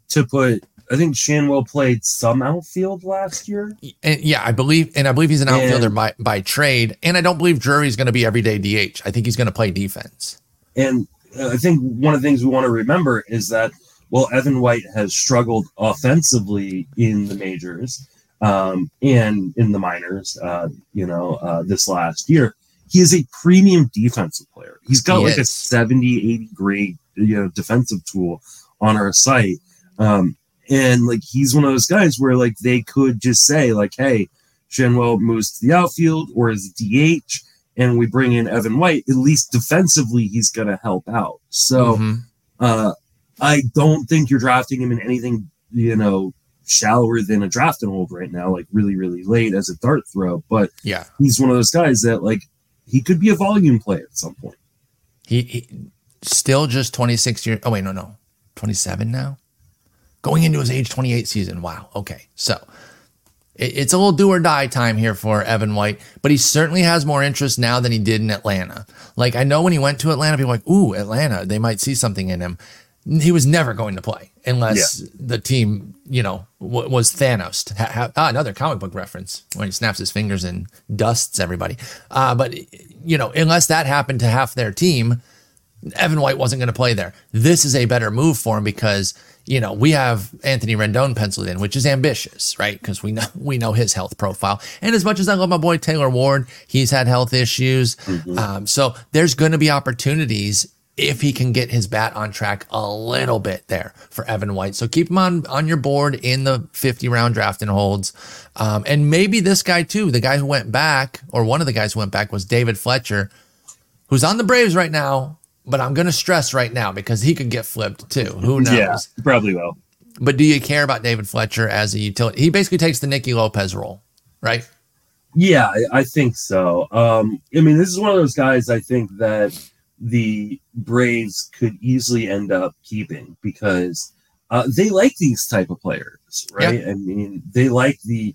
B: to put. I think Schanuel played some outfield last year.
A: And yeah, I believe, and I believe he's an outfielder
B: And-
A: by, by trade. And I don't believe Drury's going to be everyday DH. I think he's going to play defense.
B: And uh, I think one of the things we want to remember is that well, Evan White has struggled offensively in the majors um, and in the minors. Uh, you know, uh, this last year, he is a premium defensive player. He's got
A: He
B: like a
A: is.
B: 70, 80 grade you know defensive tool on our site. Um, and like he's one of those guys where like they could just say like, hey, Schanuel moves to the outfield or is DH, and we bring in Evan White. At least defensively, he's going to help out. So
A: Mhm.
B: uh, I don't think you're drafting him in anything, you know, shallower than a draft and hold right now, like really, really late as a dart throw. But
A: Yeah.
B: he's one of those guys that like he could be a volume player at some point.
A: He, he still just 26 years. Oh, wait, no, no. 27 now? Going into his age 28 season. Wow. Okay. So it, it's a little do or die time here for Evan White, but he certainly has more interest now than he did in Atlanta. Like, I know when he went to Atlanta, people were like, ooh, Atlanta, they might see something in him. He was never going to play unless the team, you know, w- was Thanos. Ha- ha- ah, another comic book reference when he snaps his fingers and dusts everybody. Uh, but, you know, unless that happened to half their team, Evan White wasn't going to play there. This is a better move for him because you know we have Anthony Rendon penciled in, which is ambitious, right? Because we know we know his health profile. And as much as I love my boy Taylor Ward, he's had health issues. Um, so there's going to be opportunities if he can get his bat on track a little bit there for Evan White. So keep him on on your board in the 50 round draft and holds. Um, and maybe this guy too, the guy who went back, or one of the guys who went back was David Fletcher who's on the Braves right now, but I'm going to stress right now because he could get flipped too. Who knows?
B: Yeah, probably will.
A: But do you care about David Fletcher as a utility? He basically takes the Nicky Lopez role, right?
B: Yeah, I, think so. Um, I mean, this is one of those guys I think that the Braves could easily end up keeping because uh, they like these type of players, right? I mean, they like the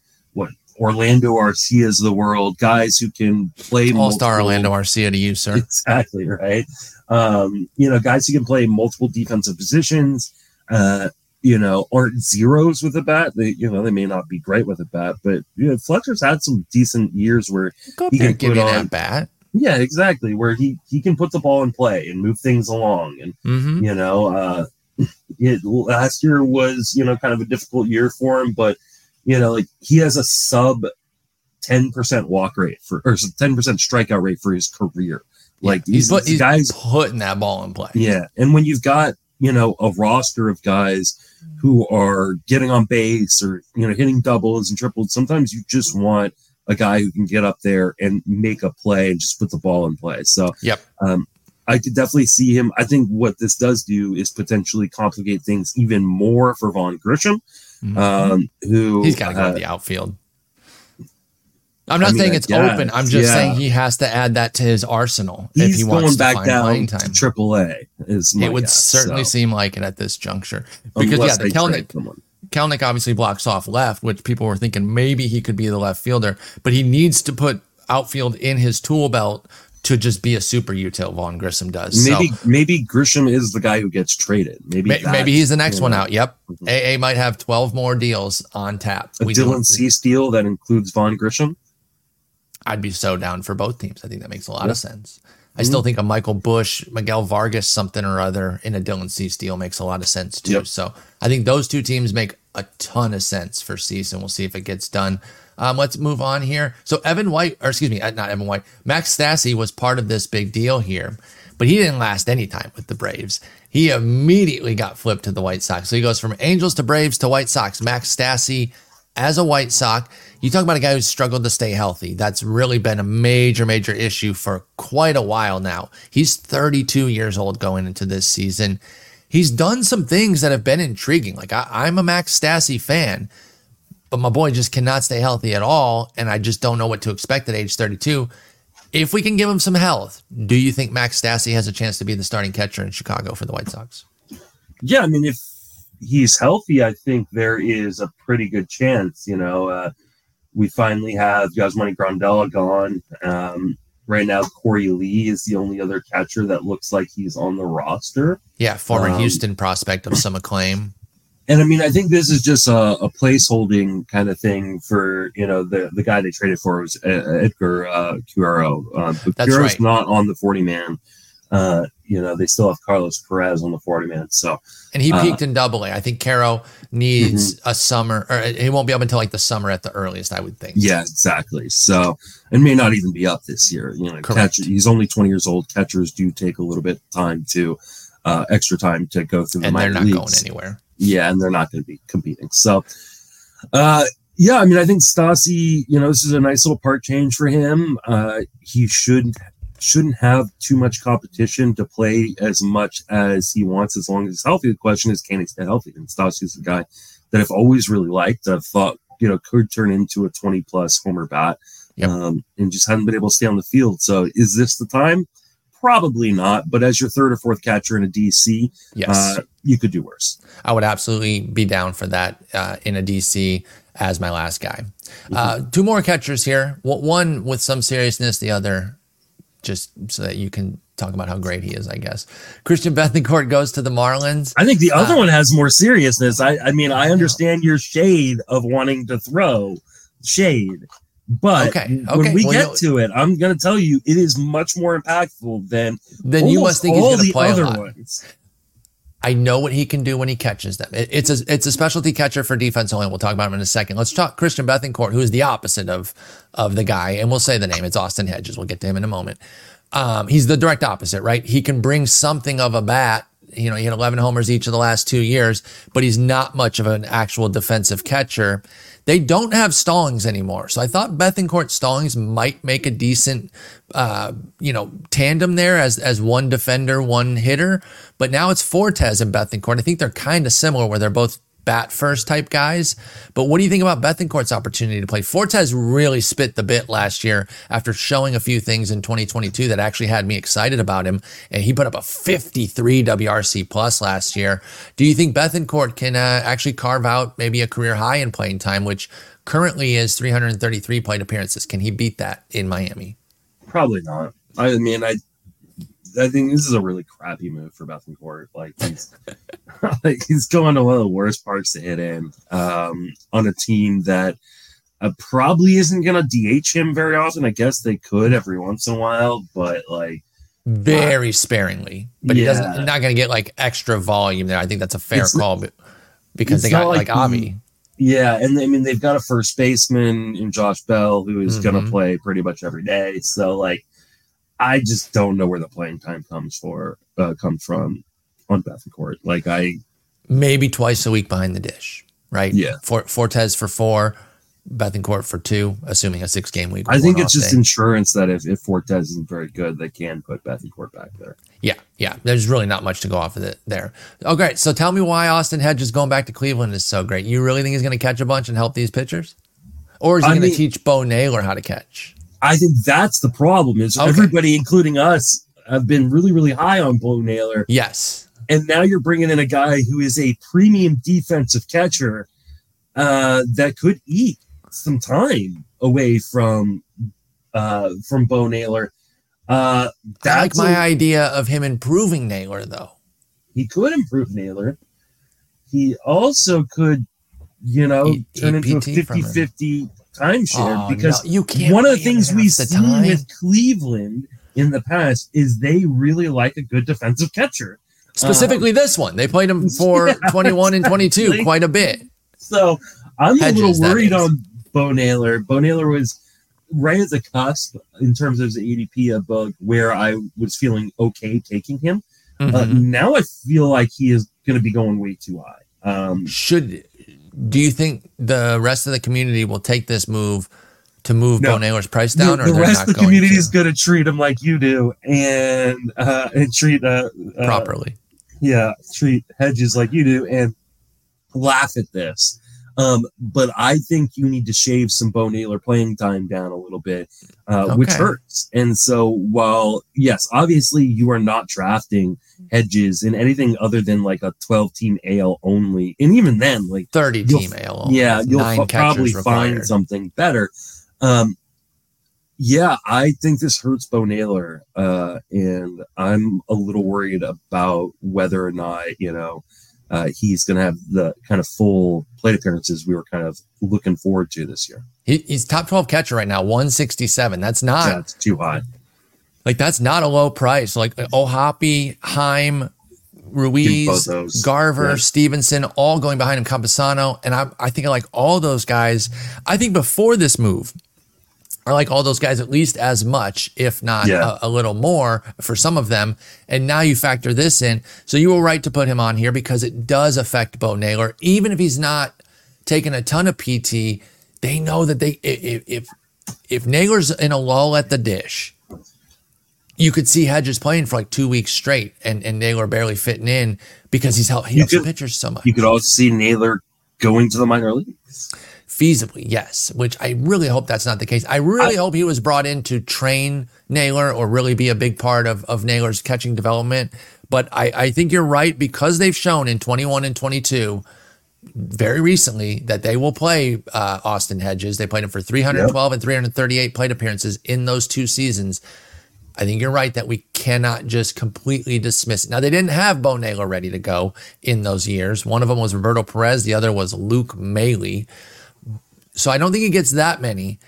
B: Orlando Arcias the world, guys who can play
A: All star Orlando Arcia to you, sir. [laughs]
B: Exactly right. Um, you know, guys who can play multiple defensive positions. Uh, you know, aren't zeros with a bat. They, you know, they may not be great with a bat, but you know, Fletcher's had some decent years where
A: Go
B: He can
A: give
B: put
A: you
B: on-
A: that bat.
B: yeah, exactly. Where he he can put the ball in play and move things along, and
A: hmm
B: you know, uh, [laughs] it, last year was you know kind of a difficult year for him, but you know, like he has a sub ten percent walk rate for or ten percent strikeout rate for his career. Like
A: he's,
B: these,
A: put,
B: these
A: he's
B: guys,
A: putting that ball in play.
B: yeah. And when you've got you know a roster of guys who are getting on base or you know hitting doubles and triples, sometimes you just want a guy who can get up there and make a play and just put the ball in play. So
A: Yep.
B: um, I could definitely see him. I think what this does do is potentially complicate things even more for Vaughn
A: Grissom.
B: Um, who
A: he's got to go
B: uh,
A: to the outfield. I'm not
B: I mean,
A: saying it's
B: guess,
A: open. I'm just
B: yeah.
A: saying he has to add that to his arsenal if he wants
B: going
A: to
B: back
A: find
B: down
A: playing
B: to
A: time.
B: Triple A. Is
A: It would
B: guess,
A: certainly
B: so,
A: seem like it at this juncture because
B: unless
A: yeah, the
B: Kelenic.
A: Kelenic obviously blocks off left, which people were thinking maybe he could be the left fielder, but he needs to put outfield in his tool belt to just be a super util. Vaughn Grissom does.
B: Maybe
A: so
B: maybe Grissom is the guy who gets traded. Maybe
A: may-
B: that's,
A: maybe he's the next one
B: know,
A: out. Yep,
B: Mhm.
A: AA might have twelve more deals on tap.
B: A
A: We
B: Dylan Cease deal that includes Vaughn Grissom.
A: I'd be so down for both teams. I think that makes a lot
B: Yeah.
A: of sense. I still think a Michael Busch, Miguel Vargas, something or other in a Dylan Cease deal makes a lot of sense too.
B: Yep.
A: So I think those two teams make a ton of sense for season. We'll see if it gets done. Um, let's move on here. So Evan White, or excuse me, uh, not Evan White, Max Stassi was part of this big deal here, but he didn't last any time with the Braves. He immediately got flipped to the White Sox. So he goes from Angels to Braves to White Sox. Max Stassi as a White Sox, you talk about a guy who's struggled to stay healthy. That's really been a major, major issue for quite a while now. He's 32 years old going into this season. He's done some things that have been intriguing. Like I, I'm a Max Stassi fan, but my boy just cannot stay healthy at all, and I just don't know what to expect at age 32. If we can give him some health, do you think Max Stassi has a chance to be the starting catcher in Chicago for the White Sox?
B: Yeah, I mean, if he's healthy, I think there is a pretty good chance. You know, uh, we finally have Yasmani Grandella gone. Um, right now, Korey Lee is the only other catcher that looks like he's on the roster.
A: Yeah, former
B: Um,
A: Houston prospect of some acclaim.
B: And I mean, I think this is just a, a placeholding kind of thing for you know the the guy they traded for was uh, Edgar uh, Quero. Uh, but
A: That's
B: Quero's
A: right.
B: not on the forty man. Uh, you know, they still have Carlos Perez on the forty man. So
A: And he
B: Uh,
A: peaked in double A. I think Caro needs
B: Mm-hmm.
A: a summer, or he won't be up until like the summer at the earliest, I would think.
B: yeah, exactly. So and may not even be up this year. You know,
A: Correct.
B: catcher, he's only twenty years old. Catchers do take a little bit of time to uh, extra time to go through the
A: And they're
B: minor
A: not going anywhere.
B: Yeah, and they're not going to be competing. So, uh, yeah, I mean, I think Stassi, you know, this is a nice little part change for him. Uh, he should shouldn't have too much competition to play as much as he wants as long as he's healthy. The question is, can he stay healthy? And Stassi's a guy that I've always really liked. I've thought, you know, could turn into a 20 plus homer bat
A: Yep.
B: um, and just hadn't been able to stay on the field. So is this the time? Probably not. But as your third or fourth catcher in a DC,
A: Yes.
B: uh, you could do worse.
A: I would absolutely be down for that uh, in a DC as my last guy. Uh, two more catchers here. One with some seriousness, the other just so that you can talk about how great he is, I guess. Christian Bethancourt goes to the Marlins.
B: I think the other
A: Uh,
B: one has more seriousness. I, I mean, I understand your shade of wanting to throw shade, but
A: Okay,
B: when we
A: Well,
B: get
A: you know-
B: to it, I'm going to tell you it is much more impactful than
A: Then you must think he's
B: all
A: to
B: the other ones.
A: I know what he can do when he catches them. It- it's a it's a specialty catcher for defense only. We'll talk about him in a second. Let's talk Christian Bethancourt, who is the opposite of of the guy, and we'll say the name. It's Austin Hedges. We'll get to him in a moment. Um, he's the direct opposite, right? He can bring something of a bat. You know, he had 11 homers each of the last two years, but he's not much of an actual defensive catcher. They don't have Stallings anymore, so I thought Bethancourt Stallings might make a decent, uh, you know, tandem there as as one defender, one hitter. But now it's Fortes and Bethancourt. I think they're kind of similar, where they're both bat first type guys. But what do you think about Bethancourt's opportunity to play? Fortes really spit the bit last year after showing a few things in 2022 that actually had me excited about him. And he put up a 53 WRC plus last year. Do you think Bethancourt can uh, actually carve out maybe a career high in playing time, which currently is 333 plate appearances? Can he beat that in Miami?
B: Probably not. I mean, I I think this is a really crappy move for Bethancourt. Like he's [laughs] like he's going to one of the worst parks to hit in um, on a team that uh, probably isn't going to DH him very often. I guess they could every once in a while, but like
A: Very sparingly, but he doesn't. Not going to get like extra volume there. I think that's a fair
B: It's-
A: call, but because they got like,
B: like
A: Avi.
B: yeah, and I mean they've got a first baseman in Josh Bell who is going
A: Mhm.
B: to play pretty much every day. So like, I just don't know where the playing time comes for uh, comes from on Bethancourt. Like I
A: maybe twice a week behind the dish, right?
B: Yeah.
A: For, Fortes for four, Bethancourt for two, assuming a six game week.
B: I think it's just
A: day.
B: insurance that if, if Fortes isn't very good, they can put Bethancourt back there.
A: yeah, yeah. There's really not much to go off of it there. Oh, great. So tell me why Austin Hedges going back to Cleveland is so great. You really think he's going to catch a bunch and help these pitchers, or is he going to teach Bo Naylor how to catch?
B: I think that's the problem is
A: Okay.
B: everybody, including us, have been really, really high on Bo Naylor.
A: Yes.
B: And now you're bringing in a guy who is a premium defensive catcher uh, that could eat some time away from uh, from Bo Naylor. Uh,
A: I like
B: that's
A: my
B: a-
A: idea of him improving Naylor, though.
B: he could improve Naylor. He also could, you know,
A: Eat-
B: turn
A: eat
B: into a
A: PT from
B: 50-50 timeshare
A: Oh,
B: because
A: no, you can't
B: one of the things we've
A: the
B: seen
A: time.
B: with Cleveland in the past is they really like a good defensive catcher.
A: Specifically, this one. They played him [laughs] for
B: Yeah,
A: 21 and 22
B: exactly.
A: quite a bit.
B: So I'm
A: Hedges,
B: a little worried on Bo Naylor. Bo Naylor was right at the cusp in terms of his ADP of uh, where I was feeling okay taking him. Uh,
A: Mhm.
B: now I feel like he is going to be going way too high. Um,
A: Should do you think the rest of the community will take this move to move
B: No.
A: Bo Naylor's price
B: the,
A: down, or
B: the rest of the community is going to treat him like you do, and uh, and treat uh, uh,
A: properly?
B: yeah, treat Hedges like you do, and laugh at this. Um, but I think you need to shave some Bo Naylor playing time down a little bit, uh, which hurts. And so, while yes, obviously you are not drafting Hedges in anything other than like a 12 team AL only, and even then, like
A: 30 team AL. only,
B: yeah, you'll f- probably
A: catchers
B: find something better. Um, yeah, I think this hurts Bo Naylor, uh, and I'm a little worried about whether or not you know uh, he's going to have the kind of full plate appearances we were kind of looking forward to this year.
A: He, he's top 12 catcher right now, 167. That's not
B: That's too high.
A: like that's not a low price. Like O'Hoppe, Heim, Ruiz. Garver,
B: Yeah.
A: Stephenson, all going behind him, Campusano. And I, I think I like all those guys. I think before this move, I like all those guys at least as much, if not
B: Yeah.
A: a, a little more for some of them. And now you factor this in. So you were right to put him on here because it does affect Bo Naylor. Even if he's not taking a ton of PT, they know that they if if if Naylor's in a lull at the dish, you could see Hedges playing for like two weeks straight, and and Naylor barely fitting in because he's helped he helps the
B: could-
A: pitchers so much.
B: You could also see Naylor going to the minor leagues.
A: Feasibly, yes. Which I really hope that's not the case. I really hope he was brought in to train Naylor or really be a big part of, of Naylor's catching development. But I, I think you're right because they've shown in 21 and 22 very recently that they will play uh, Austin Hedges. They played him for 312 and 338 plate appearances in those two seasons. I think you're right that we cannot just completely dismiss it. Now, they didn't have Bo Naylor ready to go in those years. One of them was Roberto Perez, the other was Luke Maile. So I don't think he gets that many,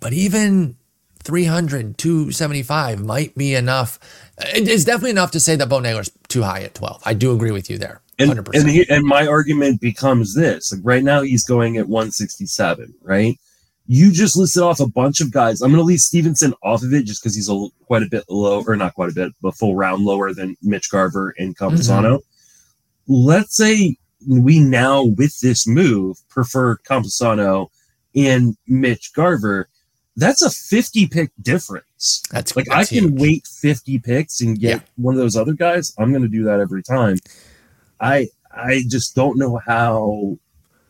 A: but even 300, 275 might be enough. It's definitely enough to say that Bo Naylor's too high at 12. I do agree with you there.
B: And
A: 100%.
B: and, he, and my argument becomes this: like right now he's going at 167, right? You just listed off a bunch of guys. I'm going to leave Stephenson off of it just because he's a, quite a bit low, or not quite a bit, but full round lower than Mitch Garver and Campusano. Mm-hmm. Let's say we now, with this move, prefer Campusano and Mitch Garver. That's a 50 pick difference.
A: that's
B: Like I can
A: huge.
B: wait 50 picks and get
A: Yeah.
B: one of those other guys. I'm going to do that every time. I I just don't know how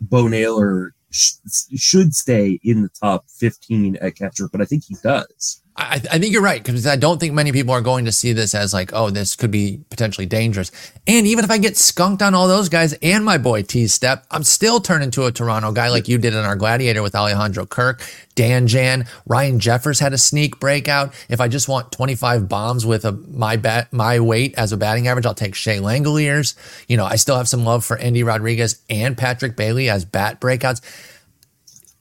B: Bo Naylor sh- should stay in the top 15 at catcher, but I think he does.
A: I, I think you're right because I don't think many people are going to see this as like, oh, this could be potentially dangerous. And even if I get skunked on all those guys and my boy T Step, I'm still turning to a Toronto guy like you did in our Gladiator with Alejandro Kirk, Dan Jan, Ryan Jeffers had a sneak breakout. If I just want 25 bombs with a my bat my weight as a batting average, I'll take Shea Langeliers. You know, I still have some love for Endy Rodriguez and Patrick Bailey as bat breakouts.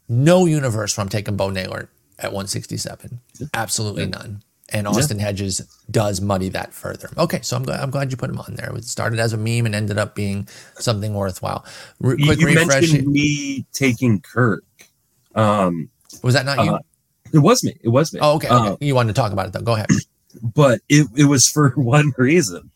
A: No universe where I'm taking Bo Naylor at 167. Absolutely none. And Austin Hedges does muddy that further. Okay, so I'm glad I'm glad you put him on there. It started as a meme and ended up being something worthwhile. Re-
B: You,
A: quick
B: you
A: refresh.
B: mentioned me taking Kirk. Um,
A: Was that not you?
B: uh, it was me. It was me.
A: oh, okay. Okay. You wanted to talk about it though. Go ahead. [clears throat]
B: but it, it was for [laughs] one reason.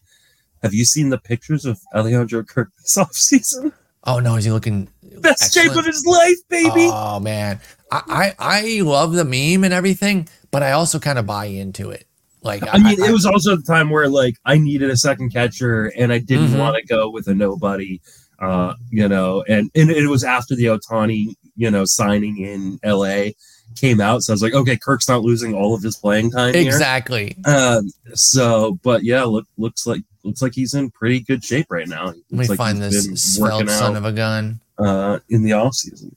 B: Have you seen the pictures of Alejandro Kirk this [laughs] offseason?
A: Oh no, is he looking
B: Best shape of his life, baby.
A: Oh man, I, I I love the meme and everything, but I also kind of buy into it. Like
B: I mean, it was also the time where like I needed a second catcher and I didn't
A: Mhm.
B: want to go with a nobody, uh, you know, and, and it was after the Ohtani, you know, signing in LA came out. So I was like, okay, Kirk's not losing all of his playing time here.
A: exactly.
B: Um, so, but yeah, look, looks like looks like he's in pretty good shape right now.
A: Let me
B: like
A: find this
B: been working
A: svelte son
B: out
A: of a gun.
B: Uh, in the off season.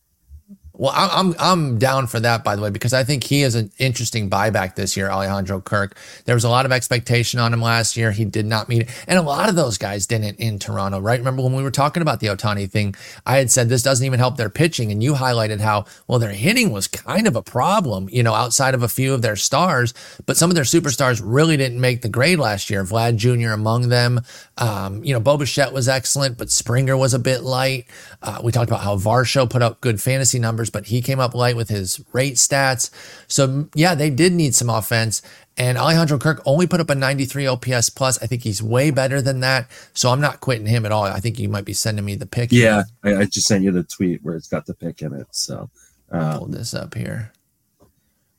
A: Well, I'm I'm down for that, by the way, because I think he is an interesting buyback this year, Alejandro Kirk. There was a lot of expectation on him last year. He did not meet it, and a lot of those guys didn't in Toronto, right? Remember when we were talking about the Ohtani thing? I had said this doesn't even help their pitching, and you highlighted how well their hitting was kind of a problem, you know, outside of a few of their stars, but some of their superstars really didn't make the grade last year. Vlad Jr. among them. Um, you know, Bo Bichette was excellent, but Springer was a bit light. Uh, we talked about how Varsho put up good fantasy numbers, but he came up light with his rate stats. So yeah, they did need some offense. And Alejandro Kirk only put up a 93 OPS plus. I think he's way better than that. So I'm not quitting him at all. I think you might be sending me the pick.
B: Yeah, I, I just sent you the tweet where it's got the pick in it. So, uh,
A: Pull this up here.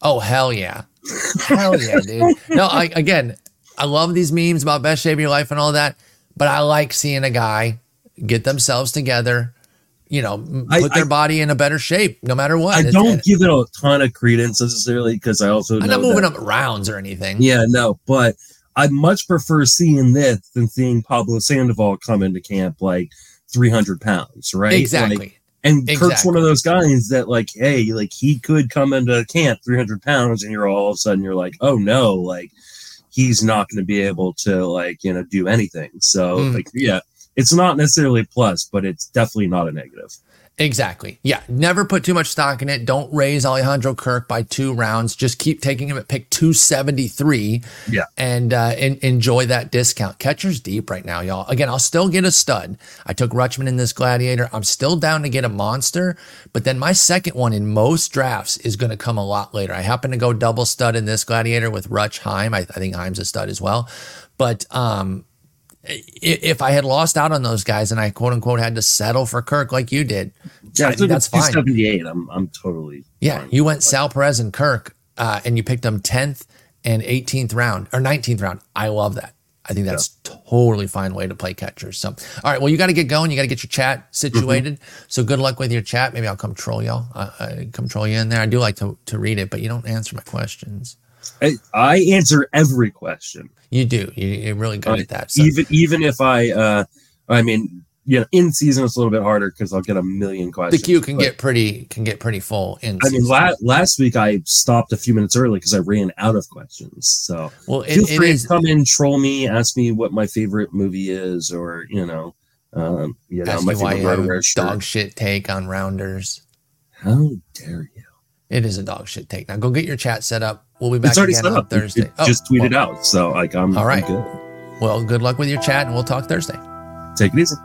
A: Oh hell yeah, hell yeah, dude. No, I again, I love these memes about best shape of your life and all that, but I like seeing a guy get themselves together. You know, m-
B: I-
A: put their
B: I-
A: body in a better shape, no matter what.
B: I
A: It's-
B: don't give it a ton of credence necessarily because I also
A: I'm
B: know
A: not moving
B: that-
A: up rounds or anything.
B: Yeah, no, but I much prefer seeing this than seeing Pablo Sandoval come into camp like 300 pounds, right?
A: exactly.
B: Like, and Kirk's one of those guys that, like, hey, like he could come into camp 300 pounds, and you're all of a sudden you're like, oh no, like he's not going to be able to like you know do anything. So
A: Mm.
B: like, yeah, it's not necessarily a plus, but it's definitely not a negative.
A: Exactly. Yeah. Never put too much stock in it. Don't raise Alejandro Kirk by two rounds. Just keep taking him at pick 273.
B: Yeah.
A: And, uh, and enjoy that discount. Catcher's deep right now, y'all. Again, I'll still get a stud. I took Rutschman in this gladiator. I'm still down to get a monster, but then my second one in most drafts is going to come a lot later. I happen to go double stud in this gladiator with Rutsch Heim. I, I think Heim's a stud as well. But, um, if I had lost out on those guys and I quote unquote had to settle for Kirk like you did,
B: Yeah,
A: I think that's fine.
B: 78. I'm I'm totally
A: Yeah, you went Sal Perez and Kirk, uh, and you picked them tenth and 18th round or 19th round. I love that. I think that's totally fine way to play catchers. So, all right, well, you got to get going. You got to get your chat situated. So, good luck with your chat. Maybe I'll come troll y'all. I, I come troll you in there. I do like to to read it, but you don't answer my questions.
B: I, I answer every question.
A: You do. You, you're really good at that. So,
B: Even even if I, uh, I mean, you know, in season it's a little bit harder because I'll get a million questions.
A: the queue can
B: but-
A: get pretty can get pretty full. In
B: I mean, la- last week I stopped a few minutes early because I ran out of questions. So
A: well, it,
B: feel free to come in, troll me, ask me what my favorite movie is, or you know, um, you know, my favorite
A: you have
B: Roto
A: a
B: Rare shirt.
A: dog shit take on rounders.
B: How dare you?
A: It is a dog shit take. Now go get your chat set up. We'll be back
B: It's already
A: again
B: set
A: on
B: up.
A: Thursday.
B: Oh, it,
A: Oh,
B: just tweeted
A: well,
B: out. So like I'm
A: All right.
B: I'm good.
A: Well, good luck with your chat, and we'll talk Thursday.
B: Take it easy.